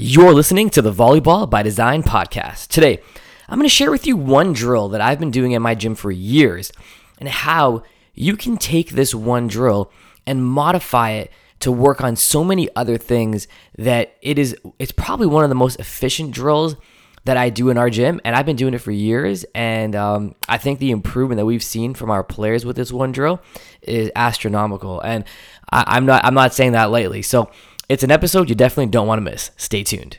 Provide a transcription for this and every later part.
You're listening to the Volleyball by Design podcast. Today, I'm going to share with you one drill that I've been doing at my gym for years and how you can take this one drill and modify it to work on so many other things that it is it's probably one of the most efficient drills that I do in our gym, and I've been doing it for years. And um, I think the improvement that we've seen from our players with this one drill is astronomical. And I, I'm not I'm not saying that lightly. So it's an episode you definitely don't want to miss. Stay tuned.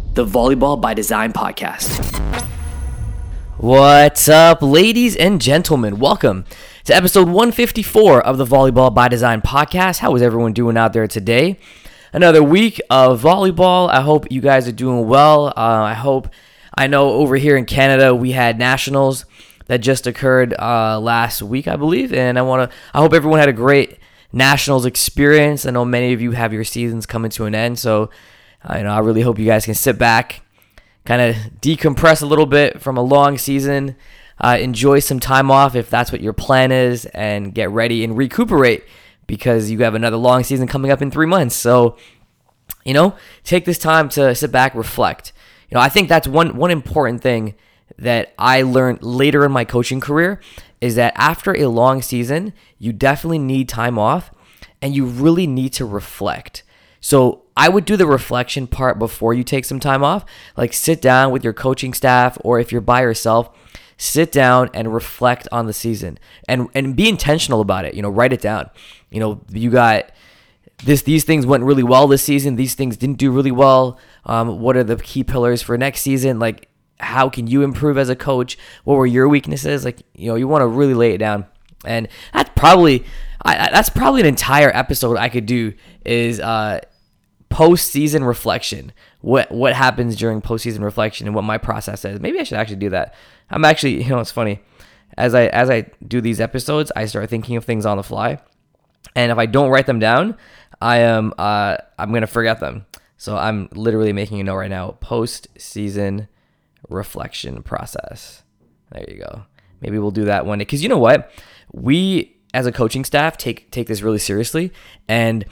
the Volleyball by Design podcast. What's up, ladies and gentlemen? Welcome to episode 154 of the Volleyball by Design podcast. How is everyone doing out there today? Another week of volleyball. I hope you guys are doing well. Uh, I hope, I know over here in Canada, we had nationals that just occurred uh, last week, I believe. And I want to, I hope everyone had a great nationals experience. I know many of you have your seasons coming to an end. So, uh, you know, I really hope you guys can sit back, kind of decompress a little bit from a long season, uh, enjoy some time off if that's what your plan is, and get ready and recuperate because you have another long season coming up in three months. So, you know, take this time to sit back, reflect. You know, I think that's one one important thing that I learned later in my coaching career is that after a long season, you definitely need time off and you really need to reflect. So I would do the reflection part before you take some time off. Like sit down with your coaching staff, or if you're by yourself, sit down and reflect on the season and and be intentional about it. You know, write it down. You know, you got this these things went really well this season. These things didn't do really well. Um, what are the key pillars for next season? Like, how can you improve as a coach? What were your weaknesses? Like, you know, you want to really lay it down. And that's probably I, that's probably an entire episode I could do is uh, postseason reflection. What what happens during postseason reflection and what my process is. Maybe I should actually do that. I'm actually, you know, it's funny. As I as I do these episodes, I start thinking of things on the fly, and if I don't write them down, I am uh, I'm gonna forget them. So I'm literally making a note right now. Postseason reflection process. There you go. Maybe we'll do that one day. Because you know what, we as a coaching staff take take this really seriously, and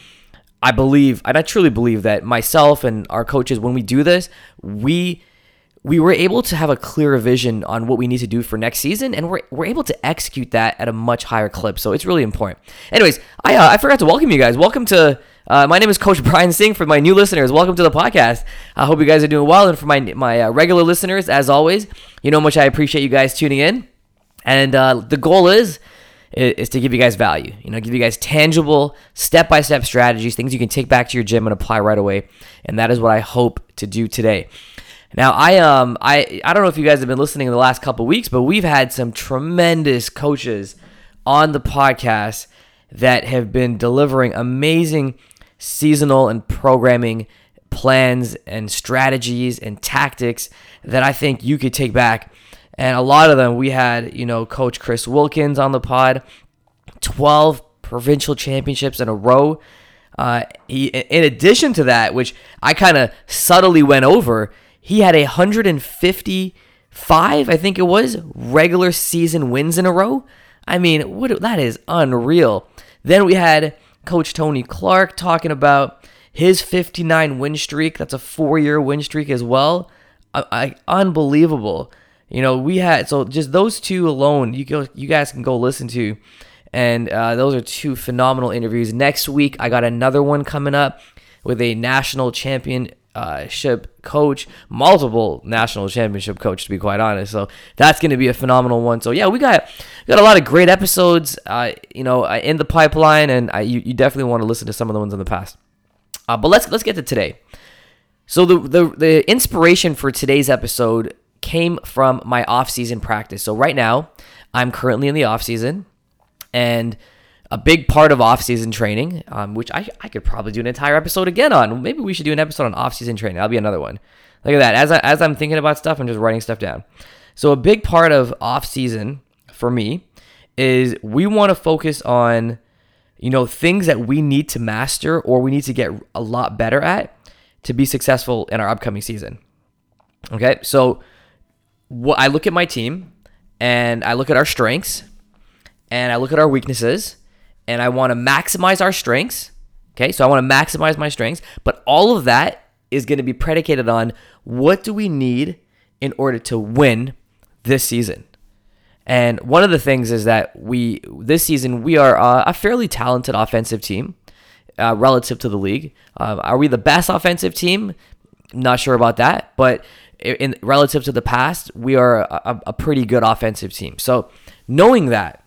I believe, and I truly believe that myself and our coaches, when we do this, we we were able to have a clearer vision on what we need to do for next season, and we're, we're able to execute that at a much higher clip. So it's really important. Anyways, I uh, I forgot to welcome you guys. Welcome to uh, my name is Coach Brian Singh. For my new listeners, welcome to the podcast. I hope you guys are doing well, and for my my uh, regular listeners, as always, you know how much I appreciate you guys tuning in. And uh, the goal is is to give you guys value. You know, give you guys tangible, step by step strategies, things you can take back to your gym and apply right away. And that is what I hope to do today. Now, I um I I don't know if you guys have been listening in the last couple weeks, but we've had some tremendous coaches on the podcast that have been delivering amazing seasonal and programming plans and strategies and tactics that I think you could take back and a lot of them, we had, you know, Coach Chris Wilkins on the pod, 12 provincial championships in a row. Uh, he, in addition to that, which I kind of subtly went over, he had a 155, I think it was, regular season wins in a row. I mean, what that is unreal. Then we had Coach Tony Clark talking about his 59 win streak. That's a four year win streak as well. I, I, unbelievable. You know, we had so just those two alone. You go, you guys can go listen to, and uh, those are two phenomenal interviews. Next week, I got another one coming up with a national championship coach, multiple national championship coach, to be quite honest. So that's going to be a phenomenal one. So yeah, we got we got a lot of great episodes, uh, you know, uh, in the pipeline, and I, you, you definitely want to listen to some of the ones in the past. Uh, but let's let's get to today. So the, the the inspiration for today's episode came from my off-season practice. So right now, I'm currently in the off-season, and a big part of off-season training, um, which I, I could probably do an entire episode again on. Maybe we should do an episode on off-season training. That'll be another one. Look at that. As, I, as I'm thinking about stuff, I'm just writing stuff down. So, a big part of off season for me is we want to focus on, you know, things that we need to master or we need to get a lot better at to be successful in our upcoming season. Okay. So, what I look at my team and I look at our strengths and I look at our weaknesses and I want to maximize our strengths. Okay, so I want to maximize my strengths, but all of that is going to be predicated on what do we need in order to win this season. And one of the things is that we this season we are uh, a fairly talented offensive team uh, relative to the league. Uh, are we the best offensive team? Not sure about that, but in relative to the past, we are a, a pretty good offensive team. So knowing that,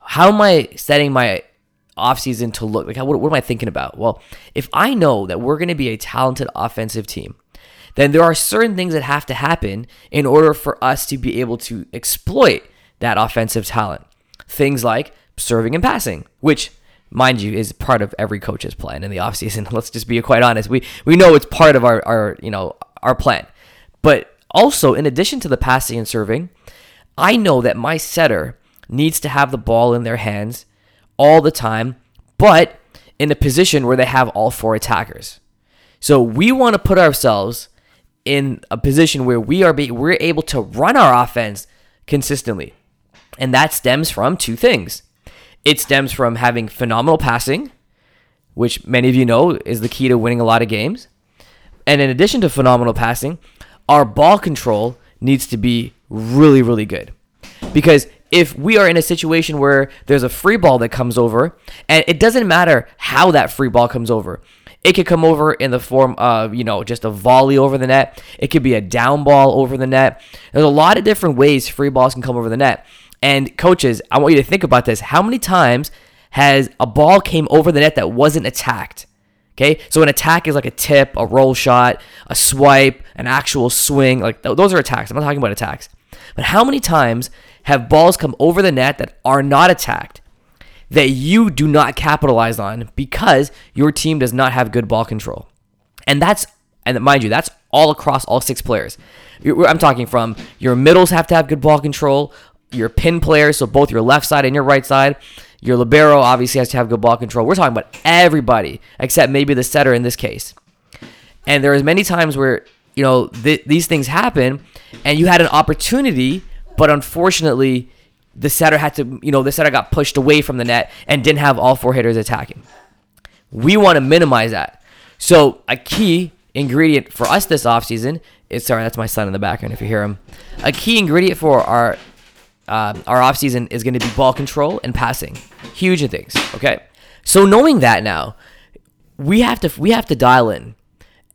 how am I setting my offseason to look like? What, what am I thinking about? Well, if I know that we're going to be a talented offensive team, then there are certain things that have to happen in order for us to be able to exploit that offensive talent. Things like serving and passing, which mind you is part of every coach's plan in the offseason. Let's just be quite honest. We we know it's part of our, our you know our plan. But also in addition to the passing and serving, I know that my setter needs to have the ball in their hands all the time, but in a position where they have all four attackers. So we want to put ourselves in a position where we are be, we're able to run our offense consistently. And that stems from two things. It stems from having phenomenal passing, which many of you know is the key to winning a lot of games. And in addition to phenomenal passing, our ball control needs to be really, really good. Because if we are in a situation where there's a free ball that comes over, and it doesn't matter how that free ball comes over, it could come over in the form of, you know, just a volley over the net. It could be a down ball over the net. There's a lot of different ways free balls can come over the net. And coaches, I want you to think about this. How many times has a ball came over the net that wasn't attacked? Okay, so an attack is like a tip, a roll shot, a swipe, an actual swing. Like those are attacks. I'm not talking about attacks. But how many times have balls come over the net that are not attacked that you do not capitalize on because your team does not have good ball control. And that's, and mind you, that's all across all six players. I'm talking from your middles have to have good ball control, your pin players, so both your left side and your right side. Your libero obviously has to have good ball control. We're talking about everybody except maybe the setter in this case. And there is many times where you know th- these things happen, and you had an opportunity, but unfortunately the setter had to, you know, the setter got pushed away from the net and didn't have all four hitters attacking. We want to minimize that. So a key ingredient for us this offseason is sorry, that's my son in the background if you hear him. A key ingredient for our uh, our offseason is going to be ball control and passing. Huge in things. Okay. So knowing that now, we have to we have to dial in.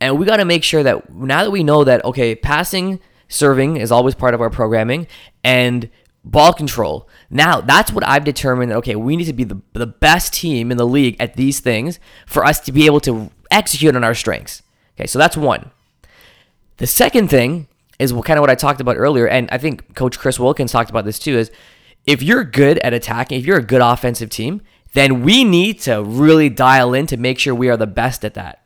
And we got to make sure that now that we know that okay, passing, serving is always part of our programming and ball control. Now, that's what I've determined that, okay, we need to be the, the best team in the league at these things for us to be able to execute on our strengths. Okay, so that's one. The second thing is kind of what I talked about earlier, and I think Coach Chris Wilkins talked about this too, is if you're good at attacking, if you're a good offensive team, then we need to really dial in to make sure we are the best at that.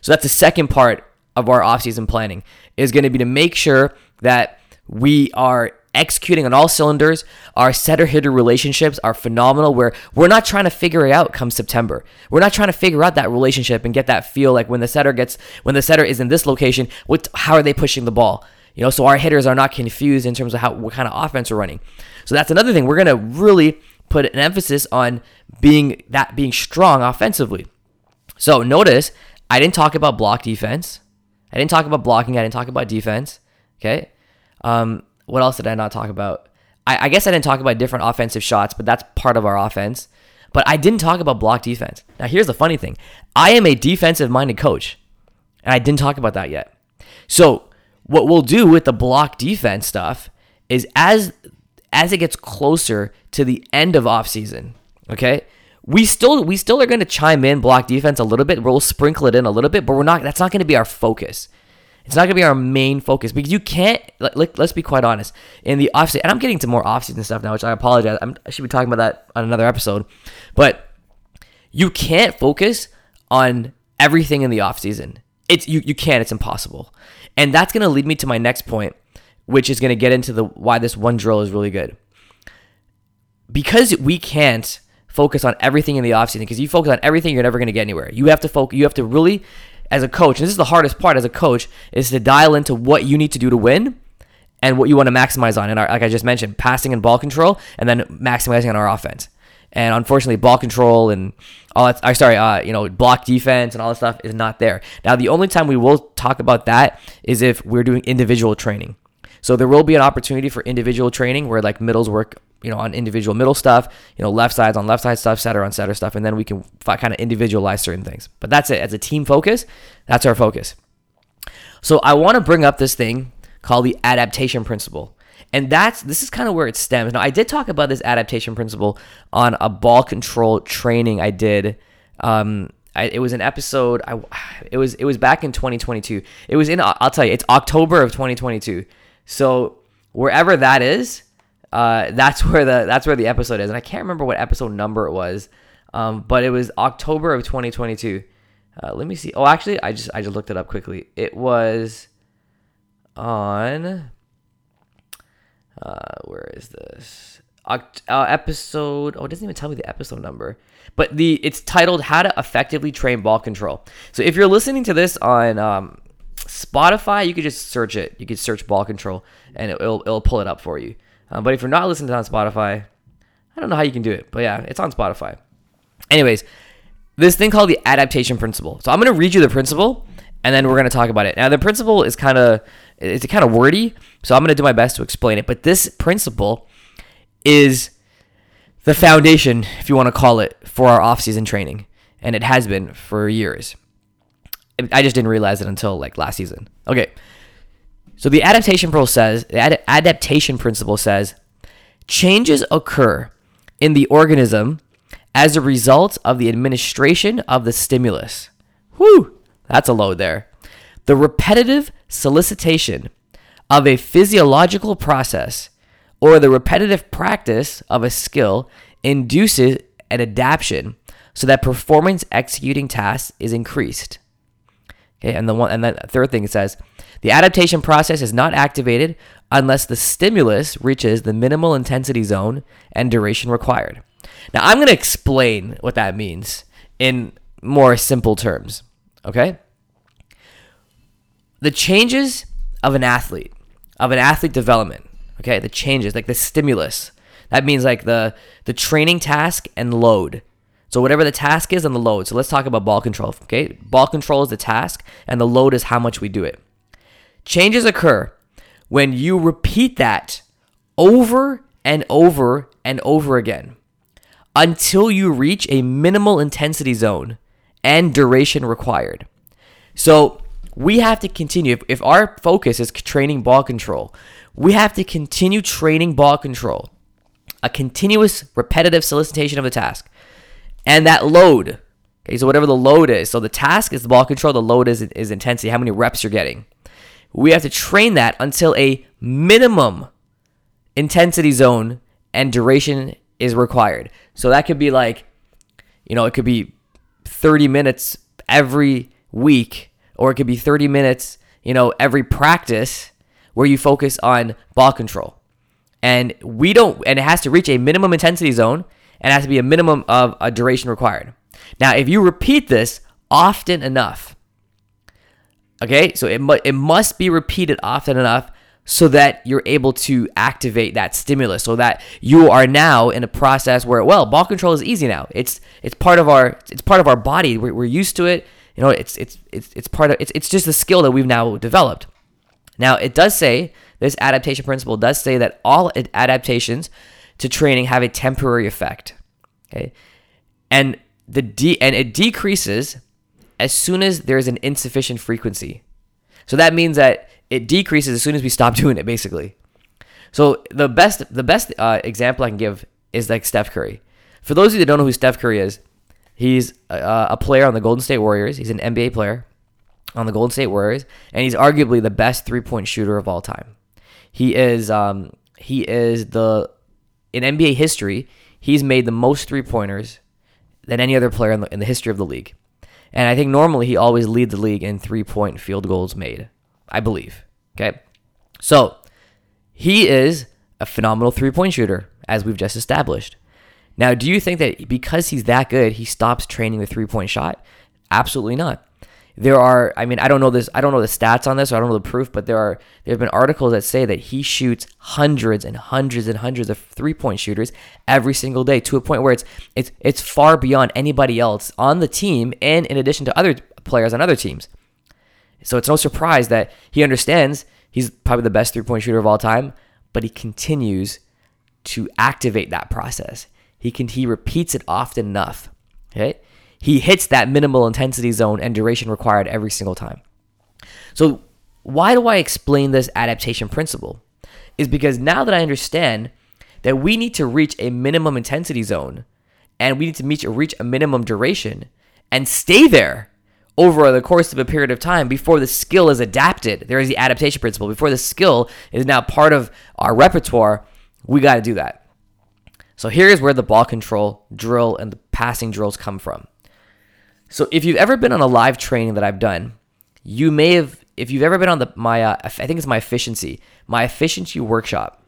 So that's the second part of our offseason planning is going to be to make sure that we are executing on all cylinders. Our setter hitter relationships are phenomenal. Where we're not trying to figure it out come September. We're not trying to figure out that relationship and get that feel like when the setter gets when the setter is in this location, what how are they pushing the ball? You know, so our hitters are not confused in terms of how what kind of offense we're running. So that's another thing. We're gonna really put an emphasis on being that being strong offensively. So notice I didn't talk about block defense. I didn't talk about blocking. I didn't talk about defense. Okay. Um, what else did I not talk about? I, I guess I didn't talk about different offensive shots, but that's part of our offense. But I didn't talk about block defense. Now, here's the funny thing I am a defensive minded coach, and I didn't talk about that yet. So, what we'll do with the block defense stuff is as as it gets closer to the end of offseason, okay? We still we still are going to chime in block defense a little bit. We'll sprinkle it in a little bit, but we're not that's not going to be our focus. It's not going to be our main focus because you can't. Let, us be quite honest. In the offseason, and I'm getting to more offseason stuff now, which I apologize. I'm, I should be talking about that on another episode, but you can't focus on everything in the offseason. it's you you can't. It's impossible. And that's going to lead me to my next point, which is going to get into the why this one drill is really good. Because we can't focus on everything in the offseason because you focus on everything you're never going to get anywhere. You have to focus you have to really as a coach, and this is the hardest part as a coach is to dial into what you need to do to win and what you want to maximize on. And like I just mentioned, passing and ball control and then maximizing on our offense. And unfortunately, ball control and all that, I sorry, uh, you know, block defense and all that stuff is not there. Now, the only time we will talk about that is if we're doing individual training. So there will be an opportunity for individual training where like middles work, you know, on individual middle stuff, you know, left sides on left side stuff, center on center stuff, and then we can kind of individualize certain things. But that's it. As a team focus, that's our focus. So I want to bring up this thing called the adaptation principle. And that's this is kind of where it stems. Now, I did talk about this adaptation principle on a ball control training I did. Um, I, it was an episode. I it was it was back in 2022. It was in I'll tell you, it's October of 2022. So wherever that is, uh, that's where the that's where the episode is. And I can't remember what episode number it was, um, but it was October of 2022. Uh, let me see. Oh, actually, I just I just looked it up quickly. It was on uh, where is this? Uh, episode. Oh, it doesn't even tell me the episode number. But the it's titled "How to Effectively Train Ball Control." So if you're listening to this on um, Spotify, you could just search it. You could search ball control, and it, will it'll pull it up for you. Uh, but if you're not listening to it on Spotify, I don't know how you can do it. But yeah, it's on Spotify. Anyways, this thing called the adaptation principle. So I'm going to read you the principle, and then we're going to talk about it. Now the principle is kind of it's kind of wordy, so I'm going to do my best to explain it. But this principle is the foundation, if you want to call it, for our off-season training, and it has been for years. I just didn't realize it until like last season. Okay, so the adaptation principle says the ad- adaptation principle says changes occur in the organism as a result of the administration of the stimulus. Whew, that's a load there. The repetitive solicitation of a physiological process or the repetitive practice of a skill induces an adaptation so that performance executing tasks is increased. Okay, and the one and the third thing it says the adaptation process is not activated unless the stimulus reaches the minimal intensity zone and duration required. Now I'm going to explain what that means in more simple terms, okay? the changes of an athlete, of an athlete development, okay, the changes, like the stimulus. That means like the the training task and load. So whatever the task is and the load. So let's talk about ball control, okay? Ball control is the task and the load is how much we do it. Changes occur when you repeat that over and over and over again until you reach a minimal intensity zone and duration required. So we have to continue. If, if our focus is training ball control, we have to continue training ball control, a continuous, repetitive solicitation of the task, and that load. Okay, so whatever the load is, so the task is the ball control, the load is is intensity, how many reps you're getting. We have to train that until a minimum intensity zone and duration is required. So that could be like, you know, it could be 30 minutes every week or it could be 30 minutes, you know, every practice where you focus on ball control. And we don't, and it has to reach a minimum intensity zone and has to be a minimum of a duration required. Now, if you repeat this often enough, okay, so it, mu- it must be repeated often enough so that you're able to activate that stimulus so that you are now in a process where well ball control is easy now. It's it's part of our it's part of our body. We're, we're used to it. You know, it's it's it's it's part of it's it's just a skill that we've now developed. Now, it does say this adaptation principle does say that all adaptations to training have a temporary effect. Okay, and the de- and it decreases as soon as there is an insufficient frequency. So that means that it decreases as soon as we stop doing it, basically. So the best the best uh, example I can give is like Steph Curry. For those of you that don't know who Steph Curry is, He's a, a player on the Golden State Warriors. He's an NBA player on the Golden State Warriors, and he's arguably the best three point shooter of all time. He is um, he is the in NBA history. He's made the most three pointers than any other player in the, in the history of the league, And I think normally he always leads the league in three point field goals made, I believe. Okay. So he is a phenomenal three point shooter, as we've just established. Now, do you think that because he's that good, he stops training the three point shot? Absolutely not. There are, I mean, I don't know this, I don't know the stats on this, or I don't know the proof, but there are, there have been articles that say that he shoots hundreds and hundreds and hundreds of three point shooters every single day to a point where it's, it's, it's far beyond anybody else on the team, and in addition to other players on other teams. So it's no surprise that he understands he's probably the best three point shooter of all time, but he continues to activate that process. He can he repeats it often enough. Okay? He hits that minimal intensity zone and duration required every single time. So why do I explain this adaptation principle? Is because now that I understand that we need to reach a minimum intensity zone and we need to meet, reach a minimum duration and stay there over the course of a period of time before the skill is adapted. There is the adaptation principle. Before the skill is now part of our repertoire, we got to do that. So here's where the ball control drill and the passing drills come from. So if you've ever been on a live training that I've done, you may have if you've ever been on the my uh, I think it's my efficiency, my efficiency workshop.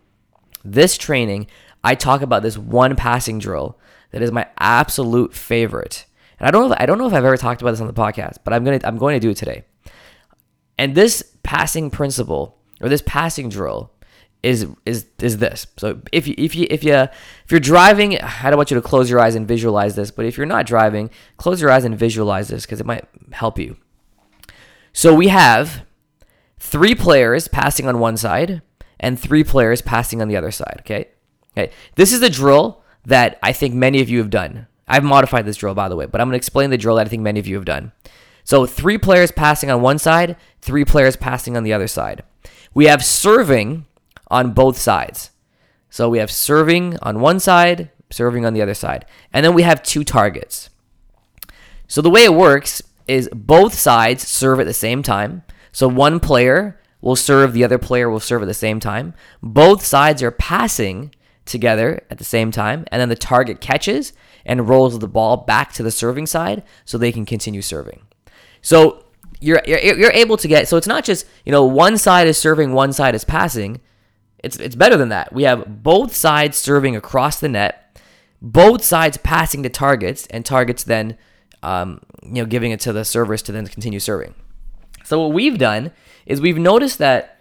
This training, I talk about this one passing drill that is my absolute favorite. And I don't know if, I don't know if I've ever talked about this on the podcast, but I'm to I'm going to do it today. And this passing principle or this passing drill is is is this. So if you if you if you if you're driving, I don't want you to close your eyes and visualize this, but if you're not driving, close your eyes and visualize this because it might help you. So we have three players passing on one side and three players passing on the other side, okay? Okay. This is the drill that I think many of you have done. I've modified this drill by the way, but I'm going to explain the drill that I think many of you have done. So three players passing on one side, three players passing on the other side. We have serving on both sides. So we have serving on one side, serving on the other side. And then we have two targets. So the way it works is both sides serve at the same time. So one player will serve, the other player will serve at the same time. Both sides are passing together at the same time, and then the target catches and rolls the ball back to the serving side so they can continue serving. So you're, you're, you're able to get, so it's not just, you know, one side is serving, one side is passing. It's it's better than that. We have both sides serving across the net, both sides passing to targets, and targets then, um, you know, giving it to the servers to then continue serving. So what we've done is we've noticed that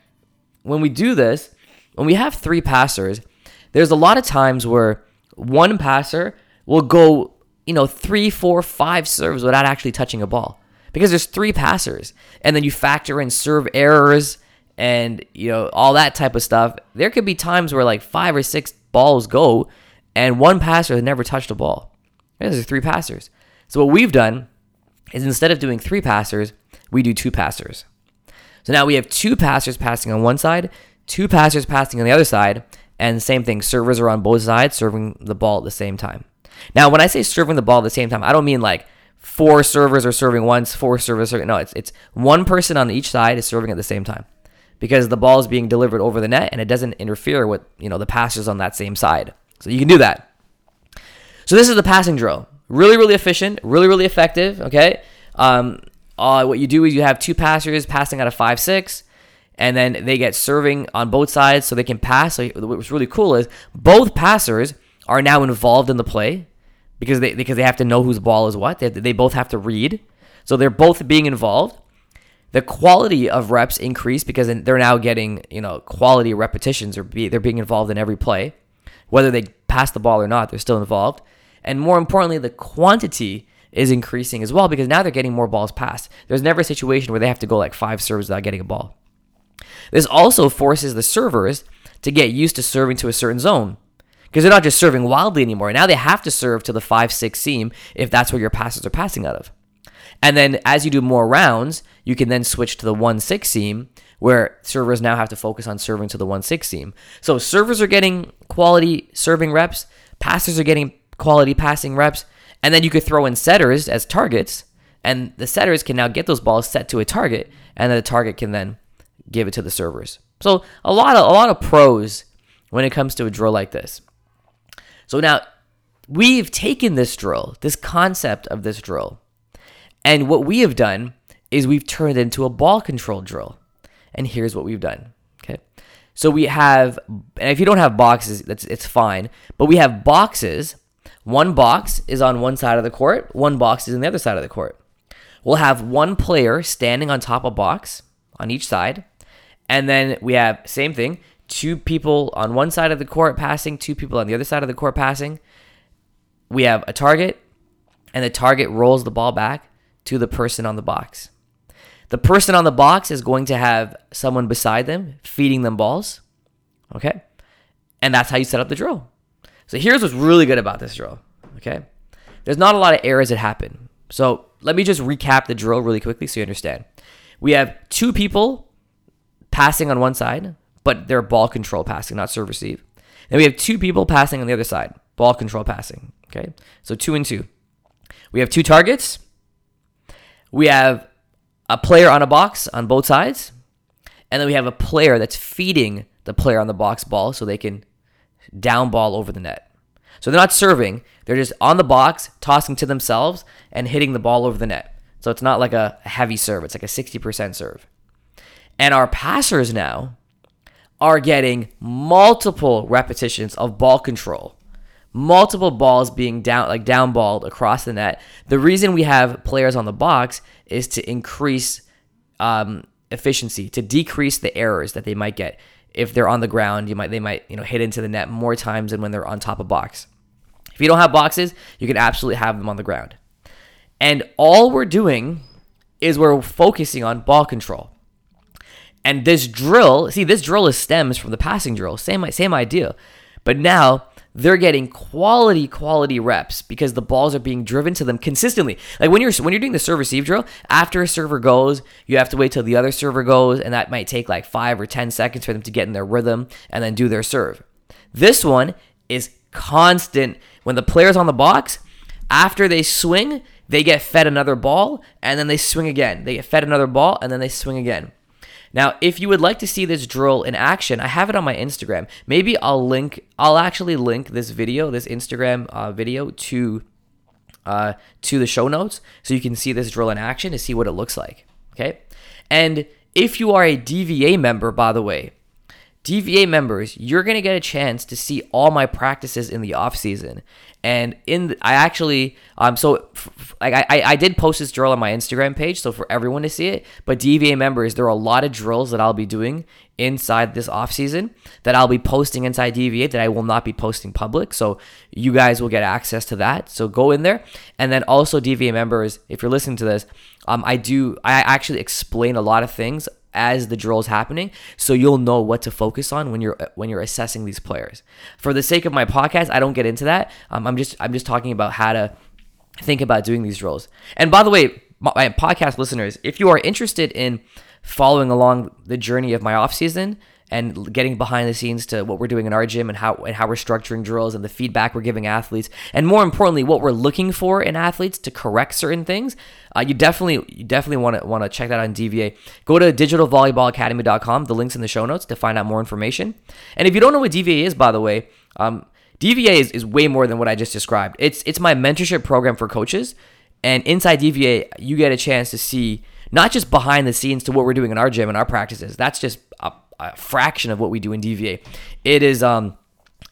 when we do this, when we have three passers, there's a lot of times where one passer will go, you know, three, four, five serves without actually touching a ball because there's three passers, and then you factor in serve errors and you know all that type of stuff. There could be times where like five or six balls go, and one passer has never touched a ball. There's three passers. So what we've done is instead of doing three passers, we do two passers. So now we have two passers passing on one side, two passers passing on the other side, and same thing. Servers are on both sides, serving the ball at the same time. Now, when I say serving the ball at the same time, I don't mean like four servers are serving once, four servers are no. It's it's one person on each side is serving at the same time because the ball is being delivered over the net and it doesn't interfere with you know the passers on that same side. So you can do that. So this is the passing drill. Really, really efficient. Really, really effective. Okay. Um, uh, what you do is you have two passers passing out of five six, and then they get serving on both sides so they can pass. So what's really cool is both passers are now involved in the play because they because they have to know whose ball is what. They, they both have to read. So they're both being involved the quality of reps increase because they're now getting you know quality repetitions or be, they're being involved in every play. Whether they pass the ball or not they're still involved. And more importantly the quantity is increasing as well because now they're getting more balls passed. There's never a situation where they have to go like five serves without getting a ball. This also forces the servers to get used to serving to a certain zone because they're not just serving wildly anymore. Now they have to serve to the 5-6 seam if that's where your passes are passing out of. And then as you do more rounds, you can then switch to the 1 6 seam where servers now have to focus on serving to the 1 6 seam. So servers are getting quality serving reps, passers are getting quality passing reps, and then you could throw in setters as targets, and the setters can now get those balls set to a target, and the target can then give it to the servers. So a lot of a lot of pros when it comes to a drill like this. So now we've taken this drill, this concept of this drill, And what we have done is we've turned it into a ball control drill. And here's what we've done. Okay. So we have, and if you don't have boxes, that's it's fine. But we have boxes. One box is on one side of the court, one box is on the other side of the court. We'll have one player standing on top of a box on each side. And then we have same thing, two people on one side of the court passing, two people on the other side of the court passing. We have a target, and the target rolls the ball back to the person on the box. The person on the box is going to have someone beside them feeding them balls. Okay? And that's how you set up the drill. So here's what's really good about this drill. Okay? There's not a lot of errors that happen. So let me just recap the drill really quickly so you understand. We have two people passing on one side, but they're ball control passing, not serve receive. Then we have two people passing on the other side, ball control passing. Okay? So two and two. We have two targets. We have a player on a box on both sides, and then we have a player that's feeding the player on the box ball so they can down ball over the net. So they're not serving, they're just on the box, tossing to themselves, and hitting the ball over the net. So it's not like a heavy serve, it's like a 60% serve. And our passers now are getting multiple repetitions of ball control multiple balls being down like down balled across the net. The reason we have players on the box is to increase um, efficiency, to decrease the errors that they might get if they're on the ground. You might they might you know hit into the net more times than when they're on top of box. If you don't have boxes, you can absolutely have them on the ground. And all we're doing is we're focusing on ball control. And this drill, see, this drill is stems from the passing drill. Same same idea. But now they're getting quality quality reps because the balls are being driven to them consistently. Like when you're when you're doing the serve receive drill, after a server goes, you have to wait till the other server goes, and that might take like five or ten seconds for them to get in their rhythm and then do their serve. This one is constant. When the player's on the box, after they swing, they get fed another ball, and then they swing again. They get fed another ball, and then they swing again. Now, if you would like to see this drill in action, I have it on my Instagram. Maybe I'll link, I'll actually link this video, this Instagram uh, video to uh, to the show notes so you can see this drill in action to see what it looks like. Okay. And if you are a DVA member, by the way, DVA members, you're gonna get a chance to see all my practices in the off season. And in the, I actually um so like I I did post this drill on my Instagram page, so for everyone to see it. But DVA members, there are a lot of drills that I'll be doing inside this off season that I'll be posting inside DVA that I will not be posting public. So you guys will get access to that. So go in there, and then also DVA members, if you're listening to this, um I do I actually explain a lot of things as the drill is happening so you'll know what to focus on when you're when you're assessing these players for the sake of my podcast i don't get into that um, i'm just i'm just talking about how to think about doing these drills and by the way my podcast listeners if you are interested in following along the journey of my off season and getting behind the scenes to what we're doing in our gym and how and how we're structuring drills and the feedback we're giving athletes and more importantly what we're looking for in athletes to correct certain things uh, you definitely you definitely want to want to check that out on DVA go to digitalvolleyballacademy.com the links in the show notes to find out more information. And if you don't know what DVA is by the way um, DVA is, is way more than what I just described it's it's my mentorship program for coaches and inside DVA you get a chance to see not just behind the scenes to what we're doing in our gym and our practices that's just a a fraction of what we do in DVA. It is um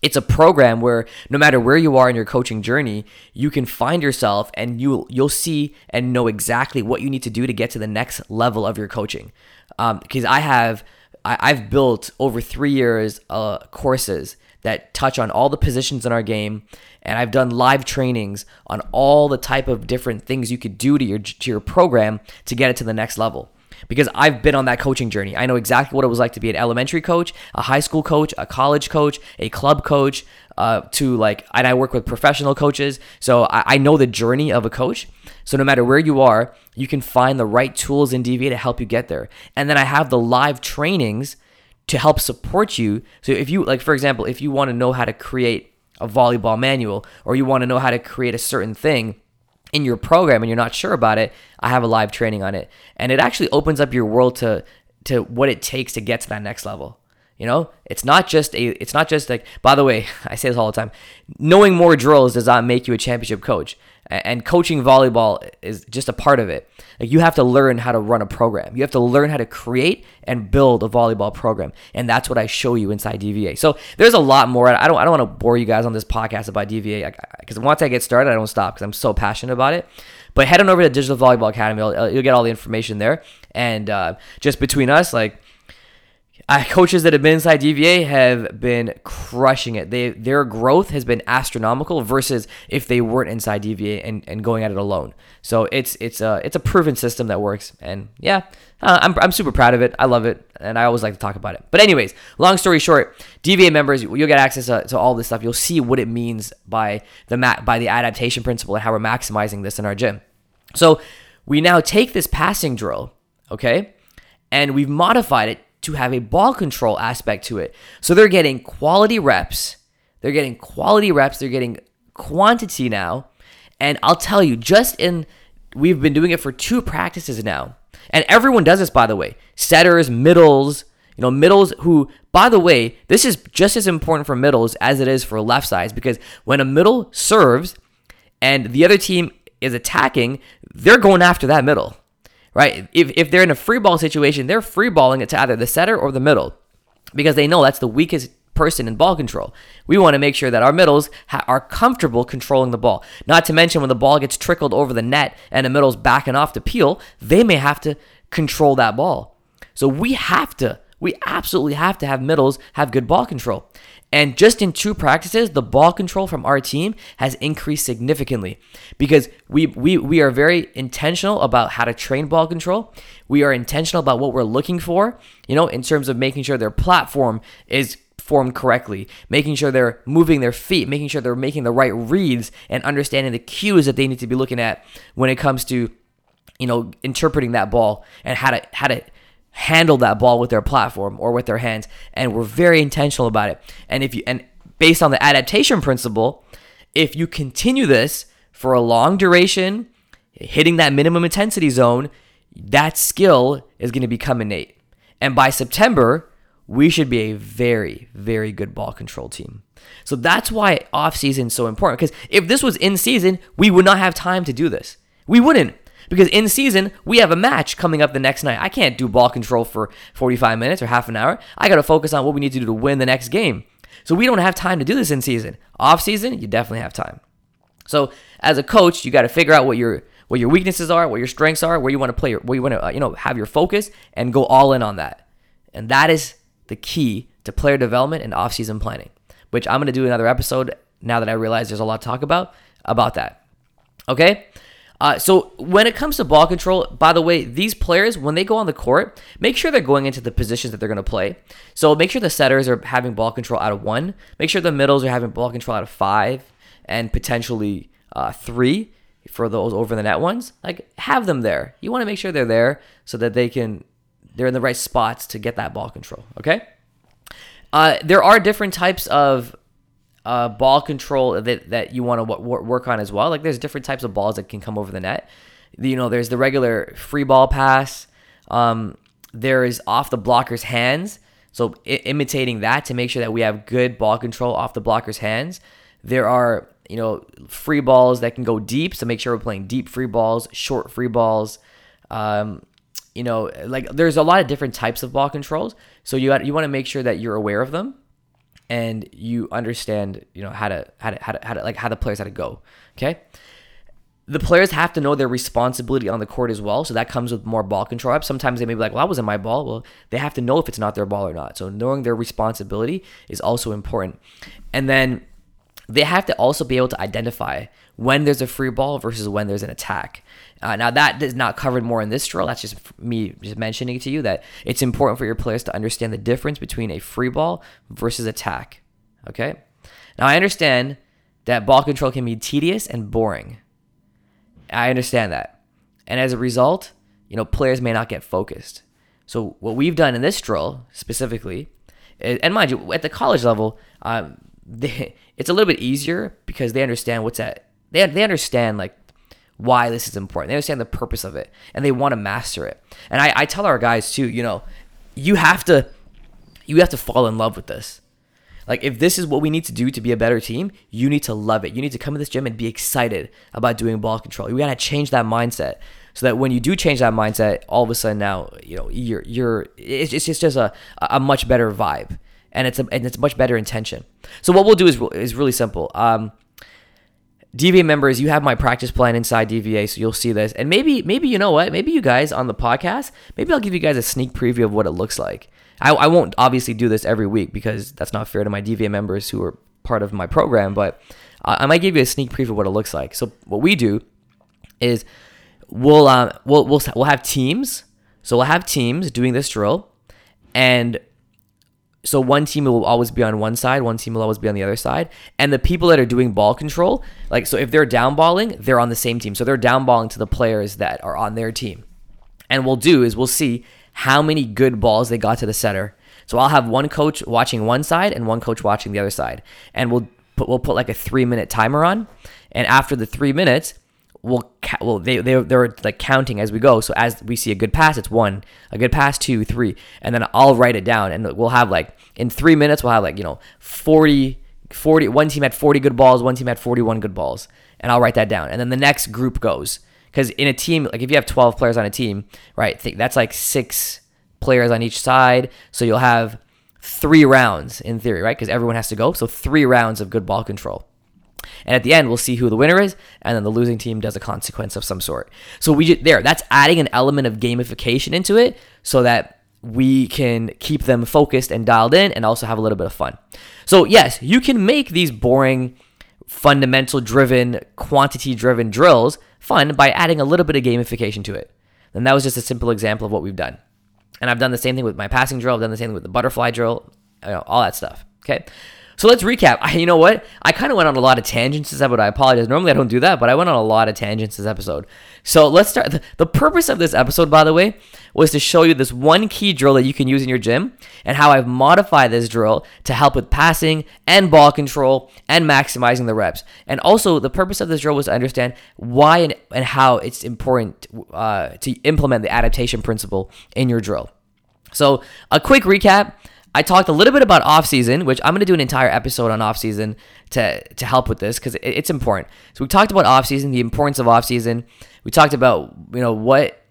it's a program where no matter where you are in your coaching journey, you can find yourself and you'll you'll see and know exactly what you need to do to get to the next level of your coaching. Um, because I have I, I've built over three years uh, courses that touch on all the positions in our game and I've done live trainings on all the type of different things you could do to your to your program to get it to the next level because I've been on that coaching journey. I know exactly what it was like to be an elementary coach, a high school coach, a college coach, a club coach, uh, to like, and I work with professional coaches. So I, I know the journey of a coach. So no matter where you are, you can find the right tools in DVA to help you get there. And then I have the live trainings to help support you. So if you, like, for example, if you want to know how to create a volleyball manual or you want to know how to create a certain thing, in your program and you're not sure about it, I have a live training on it. And it actually opens up your world to to what it takes to get to that next level. You know, it's not just a it's not just like by the way, I say this all the time. Knowing more drills does not make you a championship coach. And coaching volleyball is just a part of it. Like you have to learn how to run a program. You have to learn how to create and build a volleyball program, and that's what I show you inside DVA. So there's a lot more. I don't I don't want to bore you guys on this podcast about DVA because once I get started, I don't stop because I'm so passionate about it. But head on over to Digital Volleyball Academy. You'll, get all the information there. And uh, just between us, like uh, coaches that have been inside DVA have been crushing it. They their growth has been astronomical versus if they weren't inside DVA and, and going at it alone. So it's it's a it's a proven system that works. And yeah, uh, I'm I'm super proud of it. I love it, and I always like to talk about it. But anyways, long story short, DVA members you'll get access to, to all this stuff. You'll see what it means by the ma- by the adaptation principle and how we're maximizing this in our gym. So we now take this passing drill, okay, and we've modified it to have a ball control aspect to it. So they're getting quality reps. They're getting quality reps. They're getting quantity now. And I'll tell you, just in, we've been doing it for two practices now. And everyone does this, by the way. Setters, middles, you know, middles who, by the way, this is just as important for middles as it is for left sides because when a middle serves and the other team is attacking, they're going after that middle right? If, if they're in a free ball situation, they're free balling it to either the setter or the middle because they know that's the weakest person in ball control. We want to make sure that our middles ha- are comfortable controlling the ball. Not to mention when the ball gets trickled over the net and the middle's backing off to peel, they may have to control that ball. So we have to, we absolutely have to have middles have good ball control. And just in two practices, the ball control from our team has increased significantly because we, we, we are very intentional about how to train ball control. We are intentional about what we're looking for, you know, in terms of making sure their platform is formed correctly, making sure they're moving their feet, making sure they're making the right reads and understanding the cues that they need to be looking at when it comes to, you know, interpreting that ball and how to, how to, handle that ball with their platform or with their hands and we're very intentional about it. And if you and based on the adaptation principle if you continue this for a long duration hitting that minimum intensity zone that skill is going to become innate. And by september we should be a very very good ball control team. So that's why off season is so important because if this was in season we would not have time to do this. We wouldn't because in season, we have a match coming up the next night. I can't do ball control for 45 minutes or half an hour. I got to focus on what we need to do to win the next game. So we don't have time to do this in season. Off season, you definitely have time. So as a coach, you got to figure out what your what your weaknesses are, what your strengths are, where you want to play, where you want to uh, you know have your focus, and go all in on that. And that is the key to player development and off-season planning, which I'm going to do another episode now that I realize there's a lot to talk about about that. Okay. Uh, so when it comes to ball control, by the way, these players when they go on the court, make sure they're going into the positions that they're going to play. So make sure the setters are having ball control out of one. Make sure the middles are having ball control out of five, and potentially uh, three for those over the net ones. Like have them there. You want to make sure they're there so that they can they're in the right spots to get that ball control. Okay. Uh, there are different types of uh, ball control that, that you want to w- work on as well. Like there's different types of balls that can come over the net. You know, there's the regular free ball pass. Um, there is off the blocker's hands. So I- imitating that to make sure that we have good ball control off the blocker's hands. There are you know free balls that can go deep. So make sure we're playing deep free balls, short free balls. Um, you know, like there's a lot of different types of ball controls. So you you want to make sure that you're aware of them and you understand, you know, how to how to how to, how to like how the players how to go. Okay. The players have to know their responsibility on the court as well. So that comes with more ball control up. Sometimes they may be like, well, that wasn't my ball. Well, they have to know if it's not their ball or not. So knowing their responsibility is also important. And then they have to also be able to identify when there's a free ball versus when there's an attack. Uh, now that is not covered more in this drill. That's just me just mentioning to you that it's important for your players to understand the difference between a free ball versus attack. Okay. Now I understand that ball control can be tedious and boring. I understand that, and as a result, you know players may not get focused. So what we've done in this drill specifically, and mind you, at the college level, um, they, it's a little bit easier because they understand what's at. They they understand like why this is important. They understand the purpose of it and they want to master it. And I, I tell our guys too, you know, you have to you have to fall in love with this. Like if this is what we need to do to be a better team, you need to love it. You need to come to this gym and be excited about doing ball control. We gotta change that mindset so that when you do change that mindset, all of a sudden now you know you're you're it's just, it's just a a much better vibe and it's a and it's much better intention. So what we'll do is is really simple. Um, DVA members, you have my practice plan inside DVA, so you'll see this. And maybe, maybe you know what? Maybe you guys on the podcast, maybe I'll give you guys a sneak preview of what it looks like. I, I won't obviously do this every week because that's not fair to my DVA members who are part of my program, but I might give you a sneak preview of what it looks like. So what we do is we'll uh, we'll we'll we'll have teams. So we'll have teams doing this drill, and so one team will always be on one side, one team will always be on the other side. And the people that are doing ball control, like so if they're down balling, they're on the same team. So they're down balling to the players that are on their team. And we'll do is we'll see how many good balls they got to the center. So I'll have one coach watching one side and one coach watching the other side. And we'll put we'll put like a 3 minute timer on. And after the 3 minutes, will well they they they're like counting as we go. So as we see a good pass, it's one, a good pass, two, three, and then I'll write it down, and we'll have like in three minutes we'll have like you know 40, 40 One team had forty good balls, one team had forty one good balls, and I'll write that down, and then the next group goes because in a team like if you have twelve players on a team, right? That's like six players on each side, so you'll have three rounds in theory, right? Because everyone has to go, so three rounds of good ball control. And at the end, we'll see who the winner is, and then the losing team does a consequence of some sort. So we just, there, that's adding an element of gamification into it, so that we can keep them focused and dialed in, and also have a little bit of fun. So yes, you can make these boring, fundamental driven, quantity driven drills fun by adding a little bit of gamification to it. And that was just a simple example of what we've done. And I've done the same thing with my passing drill. I've done the same thing with the butterfly drill, you know, all that stuff. Okay. So let's recap. I, you know what? I kind of went on a lot of tangents this episode. I apologize. Normally I don't do that, but I went on a lot of tangents this episode. So let's start. The, purpose of this episode, by the way, was to show you this one key drill that you can use in your gym and how I've modified this drill to help with passing and ball control and maximizing the reps. And also, the purpose of this drill was to understand why and, and how it's important uh, to implement the adaptation principle in your drill. So, a quick recap I talked a little bit about off season, which I'm going to do an entire episode on off season to to help with this because it, it's important. So we talked about off season, the importance of off season. We talked about you know what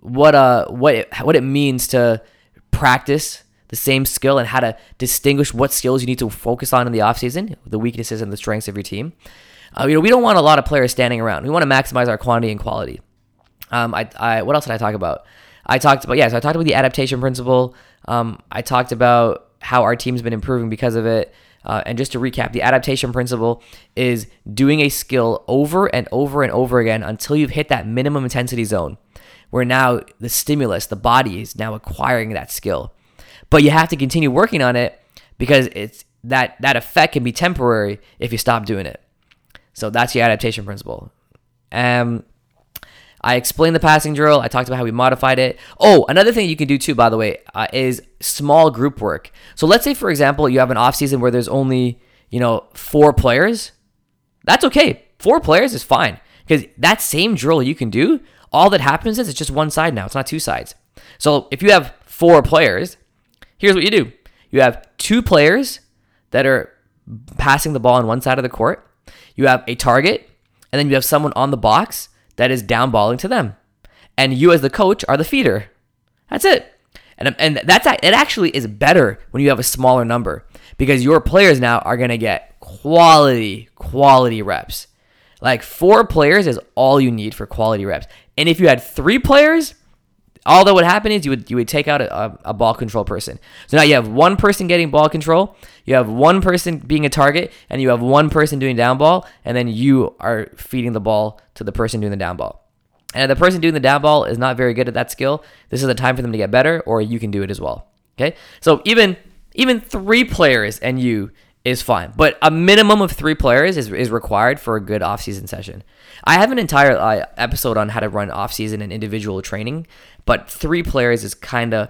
what uh what it, what it means to practice the same skill and how to distinguish what skills you need to focus on in the off season, the weaknesses and the strengths of your team. Uh, you know, we don't want a lot of players standing around. We want to maximize our quantity and quality. Um, I, I what else did I talk about? I talked about yeah, so I talked about the adaptation principle. Um, I talked about how our team's been improving because of it. Uh, and just to recap, the adaptation principle is doing a skill over and over and over again until you've hit that minimum intensity zone, where now the stimulus, the body is now acquiring that skill. But you have to continue working on it because it's that that effect can be temporary if you stop doing it. So that's the adaptation principle. Um, I explained the passing drill. I talked about how we modified it. Oh, another thing you can do too, by the way, uh, is small group work. So let's say, for example, you have an off season where there's only you know four players. That's okay. Four players is fine because that same drill you can do. All that happens is it's just one side now. It's not two sides. So if you have four players, here's what you do: you have two players that are passing the ball on one side of the court. You have a target, and then you have someone on the box that is downballing to them. And you as the coach are the feeder. That's it. And, and that's it actually is better when you have a smaller number because your players now are going to get quality quality reps. Like four players is all you need for quality reps. And if you had three players, all that would happen is you would you would take out a, a, ball control person. So now you have one person getting ball control, you have one person being a target, and you have one person doing down ball, and then you are feeding the ball to the person doing the down ball. And if the person doing the down ball is not very good at that skill, this is the time for them to get better, or you can do it as well. Okay, so even even three players and you is fine. But a minimum of three players is, is required for a good off-season session. I have an entire uh, episode on how to run off-season and individual training, but three players is kind of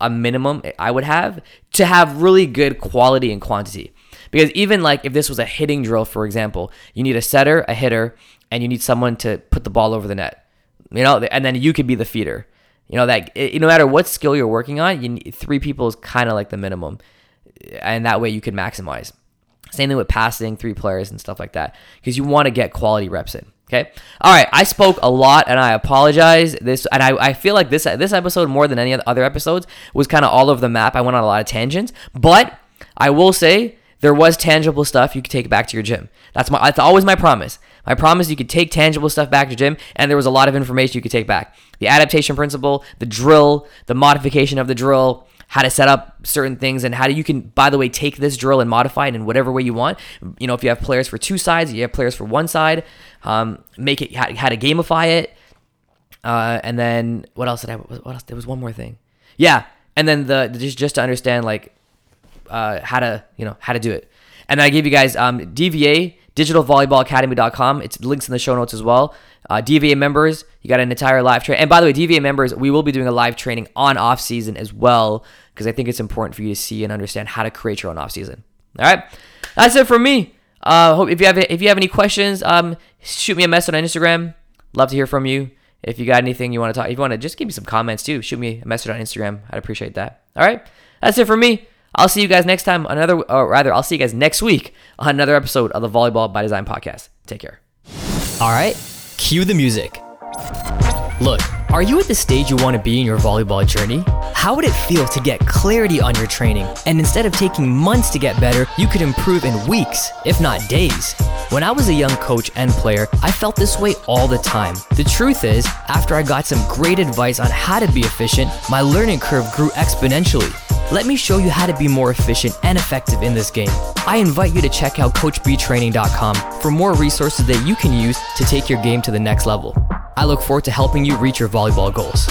a minimum I would have to have really good quality and quantity. Because even like if this was a hitting drill, for example, you need a setter, a hitter, and you need someone to put the ball over the net. You know, and then you could be the feeder. You know that it, no matter what skill you're working on, you need, three people is kind of like the minimum and that way you can maximize. Same thing with passing, three players, and stuff like that, because you want to get quality reps in. Okay. All right. I spoke a lot, and I apologize. This and I, I feel like this this episode more than any other episodes was kind of all over the map. I went on a lot of tangents, but I will say there was tangible stuff you could take back to your gym. That's my that's always my promise. My promise you could take tangible stuff back to gym, and there was a lot of information you could take back. The adaptation principle, the drill, the modification of the drill, how to set up certain things and how you can by the way take this drill and modify it in whatever way you want. You know if you have players for two sides you have players for one side um, make it how, how to gamify it. Uh, and then what else did i what else there was one more thing. Yeah and then the just just to understand like uh, how to you know how to do it. And i gave you guys um, dva digitalvolleyballacademy.com it's links in the show notes as well uh, DVA members, you got an entire live train. And by the way, DVA members, we will be doing a live training on off season as well because I think it's important for you to see and understand how to create your own off season. All right, that's it for me. Uh, hope if you have if you have any questions, um, shoot me a message on Instagram. Love to hear from you. If you got anything you want to talk, if you want to just give me some comments too, shoot me a message on Instagram. I'd appreciate that. All right, that's it for me. I'll see you guys next time. Another, or rather, I'll see you guys next week on another episode of the Volleyball by Design podcast. Take care. All right. Cue the music. Look, are you at the stage you want to be in your volleyball journey? How would it feel to get clarity on your training and instead of taking months to get better, you could improve in weeks, if not days? When I was a young coach and player, I felt this way all the time. The truth is, after I got some great advice on how to be efficient, my learning curve grew exponentially. Let me show you how to be more efficient and effective in this game. I invite you to check out CoachBTraining.com for more resources that you can use to take your game to the next level. I look forward to helping you reach your volleyball goals.